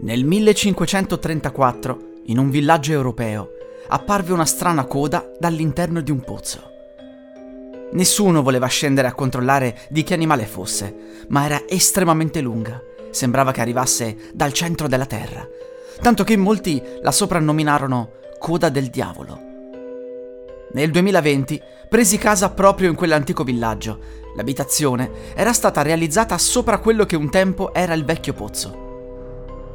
Nel 1534, in un villaggio europeo, apparve una strana coda dall'interno di un pozzo. Nessuno voleva scendere a controllare di che animale fosse, ma era estremamente lunga Sembrava che arrivasse dal centro della terra, tanto che molti la soprannominarono coda del diavolo. Nel 2020 presi casa proprio in quell'antico villaggio. L'abitazione era stata realizzata sopra quello che un tempo era il vecchio pozzo.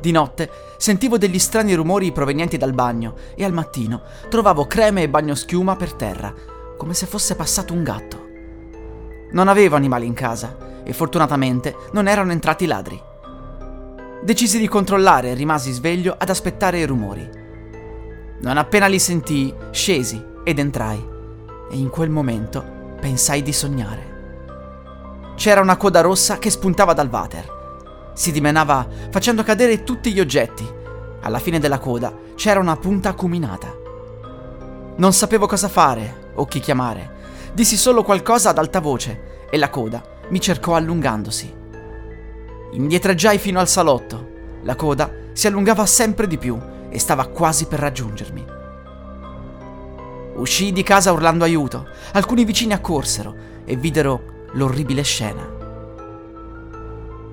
Di notte sentivo degli strani rumori provenienti dal bagno e al mattino trovavo creme e bagnoschiuma per terra, come se fosse passato un gatto. Non avevo animali in casa e fortunatamente non erano entrati ladri. Decisi di controllare e rimasi sveglio ad aspettare i rumori. Non appena li sentii, scesi ed entrai. E in quel momento pensai di sognare. C'era una coda rossa che spuntava dal water. Si dimenava facendo cadere tutti gli oggetti. Alla fine della coda c'era una punta acuminata. Non sapevo cosa fare o chi chiamare. Dissi solo qualcosa ad alta voce e la coda mi cercò allungandosi. Indietreggiai fino al salotto. La coda si allungava sempre di più e stava quasi per raggiungermi. Uscii di casa urlando aiuto. Alcuni vicini accorsero e videro l'orribile scena.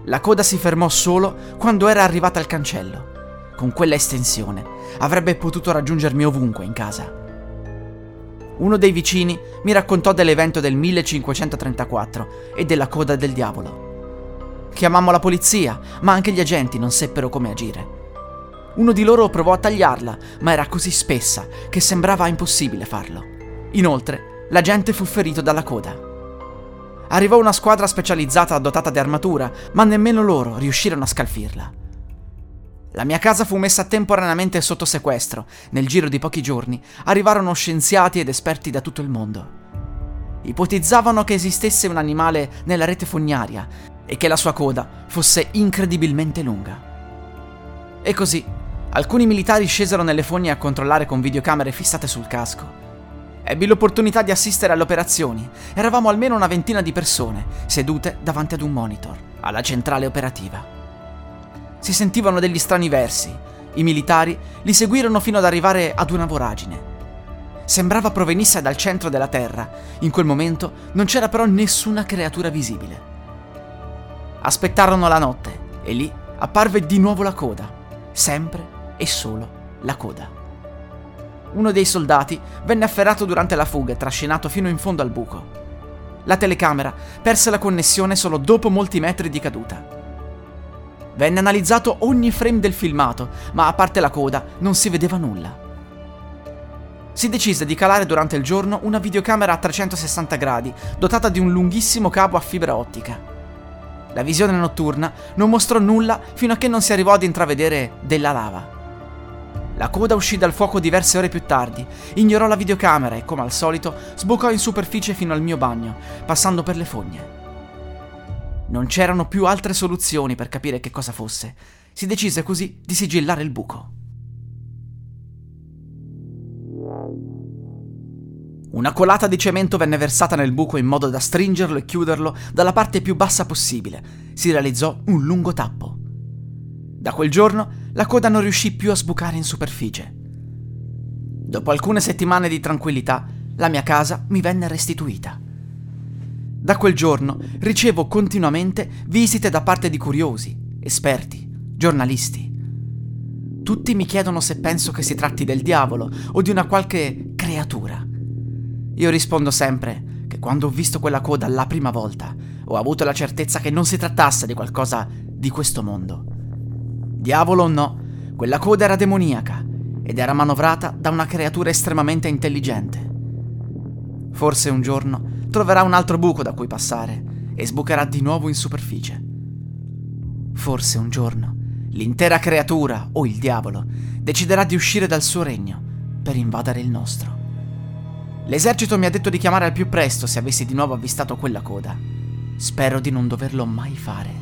La coda si fermò solo quando era arrivata al cancello. Con quella estensione avrebbe potuto raggiungermi ovunque in casa. Uno dei vicini mi raccontò dell'evento del 1534 e della coda del diavolo. Chiamammo la polizia, ma anche gli agenti non seppero come agire. Uno di loro provò a tagliarla, ma era così spessa che sembrava impossibile farlo. Inoltre, l'agente fu ferito dalla coda. Arrivò una squadra specializzata dotata di armatura, ma nemmeno loro riuscirono a scalfirla. La mia casa fu messa temporaneamente sotto sequestro. Nel giro di pochi giorni arrivarono scienziati ed esperti da tutto il mondo. Ipotizzavano che esistesse un animale nella rete fognaria e che la sua coda fosse incredibilmente lunga. E così, alcuni militari scesero nelle fogne a controllare con videocamere fissate sul casco. Ebbi l'opportunità di assistere alle operazioni. Eravamo almeno una ventina di persone, sedute davanti ad un monitor, alla centrale operativa. Si sentivano degli strani versi. I militari li seguirono fino ad arrivare ad una voragine. Sembrava provenisse dal centro della Terra. In quel momento non c'era però nessuna creatura visibile. Aspettarono la notte e lì apparve di nuovo la coda, sempre e solo la coda. Uno dei soldati venne afferrato durante la fuga e trascinato fino in fondo al buco. La telecamera perse la connessione solo dopo molti metri di caduta. Venne analizzato ogni frame del filmato, ma a parte la coda non si vedeva nulla. Si decise di calare durante il giorno una videocamera a 360 gradi, dotata di un lunghissimo cavo a fibra ottica. La visione notturna non mostrò nulla fino a che non si arrivò ad intravedere della lava. La coda uscì dal fuoco diverse ore più tardi, ignorò la videocamera e, come al solito, sbucò in superficie fino al mio bagno, passando per le fogne. Non c'erano più altre soluzioni per capire che cosa fosse. Si decise così di sigillare il buco. Una colata di cemento venne versata nel buco in modo da stringerlo e chiuderlo dalla parte più bassa possibile. Si realizzò un lungo tappo. Da quel giorno la coda non riuscì più a sbucare in superficie. Dopo alcune settimane di tranquillità, la mia casa mi venne restituita. Da quel giorno ricevo continuamente visite da parte di curiosi, esperti, giornalisti. Tutti mi chiedono se penso che si tratti del diavolo o di una qualche creatura. Io rispondo sempre che quando ho visto quella coda la prima volta ho avuto la certezza che non si trattasse di qualcosa di questo mondo. Diavolo o no, quella coda era demoniaca ed era manovrata da una creatura estremamente intelligente. Forse un giorno troverà un altro buco da cui passare e sbucherà di nuovo in superficie. Forse un giorno l'intera creatura o il diavolo deciderà di uscire dal suo regno per invadere il nostro. L'esercito mi ha detto di chiamare al più presto se avessi di nuovo avvistato quella coda. Spero di non doverlo mai fare.